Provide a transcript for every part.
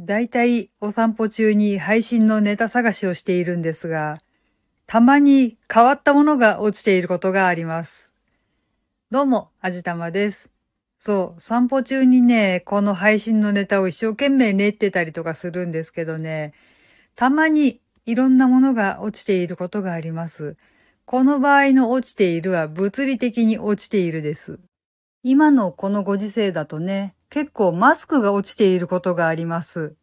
だいいお散歩中に配信のネタ探しをしているんですが、たまに変わったものが落ちていることがあります。どうも、あじたまです。そう、散歩中にね、この配信のネタを一生懸命練ってたりとかするんですけどね、たまにいろんなものが落ちていることがあります。この場合の落ちているは物理的に落ちているです。今のこのご時世だとね、結構マスクが落ちていることがあります。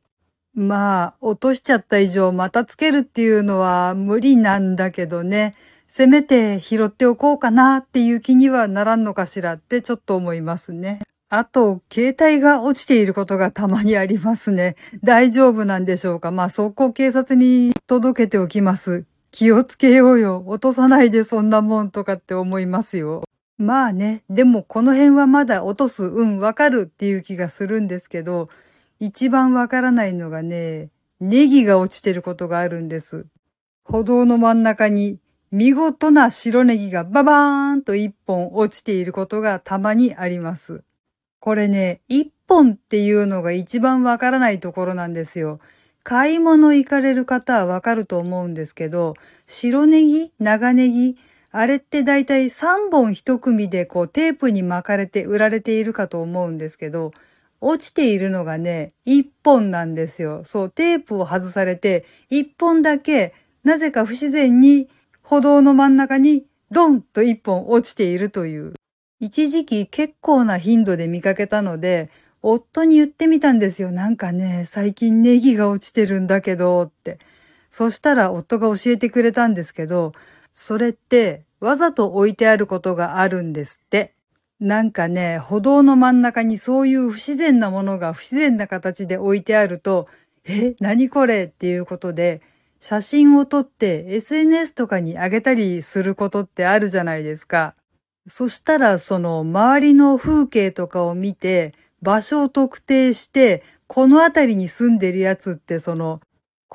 まあ、落としちゃった以上またつけるっていうのは無理なんだけどね、せめて拾っておこうかなっていう気にはならんのかしらってちょっと思いますね。あと、携帯が落ちていることがたまにありますね。大丈夫なんでしょうか？まあ、速攻警察に届けておきます。気をつけようよ。落とさないでそんなもんとかって思いますよ。まあね、でもこの辺はまだ落とす、うん、わかるっていう気がするんですけど、一番わからないのがね、ネギが落ちてることがあるんです。歩道の真ん中に見事な白ネギがババーンと一本落ちていることがたまにあります。これね、一本っていうのが一番わからないところなんですよ。買い物行かれる方はわかると思うんですけど、白ネギ長ネギあれってだいたい3本1組でこうテープに巻かれて売られているかと思うんですけど、落ちているのがね、1本なんですよ。そう、テープを外されて、1本だけ、なぜか不自然に歩道の真ん中にドンと1本落ちているという。一時期結構な頻度で見かけたので、夫に言ってみたんですよ。なんかね、最近ネギが落ちてるんだけど、って。そしたら夫が教えてくれたんですけど、それってわざと置いてあることがあるんですって。なんかね、歩道の真ん中にそういう不自然なものが不自然な形で置いてあると、え、何これ？っていうことで、写真を撮って SNS とかに上げたりすることってあるじゃないですか。そしたらその周りの風景とかを見て場所を特定してこの辺りに住んでるやつってその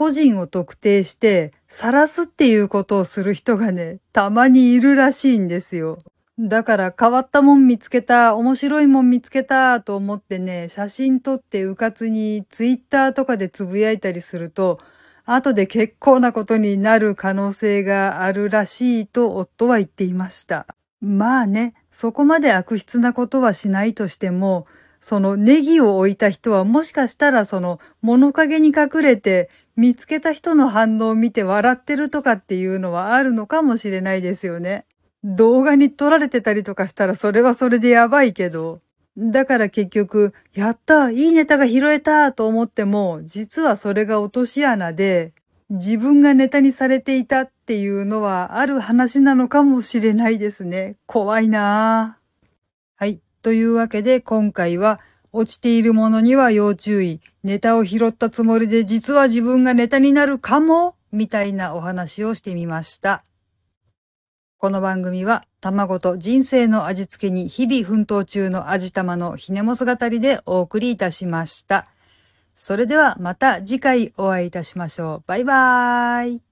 個人を特定して晒すっていうことをする人がね、たまにいるらしいんですよ。だから変わったもん見つけた、面白いもん見つけたと思ってね、写真撮ってうかつにツイッターとかでつぶやいたりすると、後で結構なことになる可能性があるらしいと夫は言っていました。まあね、そこまで悪質なことはしないとしても、そのネギを置いた人はもしかしたらその物陰に隠れて見つけた人の反応を見て笑ってるとかっていうのはあるのかもしれないですよね。動画に撮られてたりとかしたらそれはそれでやばいけど。だから結局、やったいいネタが拾えたと思っても、実はそれが落とし穴で、自分がネタにされていたっていうのはある話なのかもしれないですね。怖いなぁ。はい。というわけで今回は落ちているものには要注意。ネタを拾ったつもりで実は自分がネタになるかもみたいなお話をしてみました。この番組は卵と人生の味付けに日々奮闘中の味玉のひねもす語りでお送りいたしました。それではまた次回お会いいたしましょう。バイバーイ。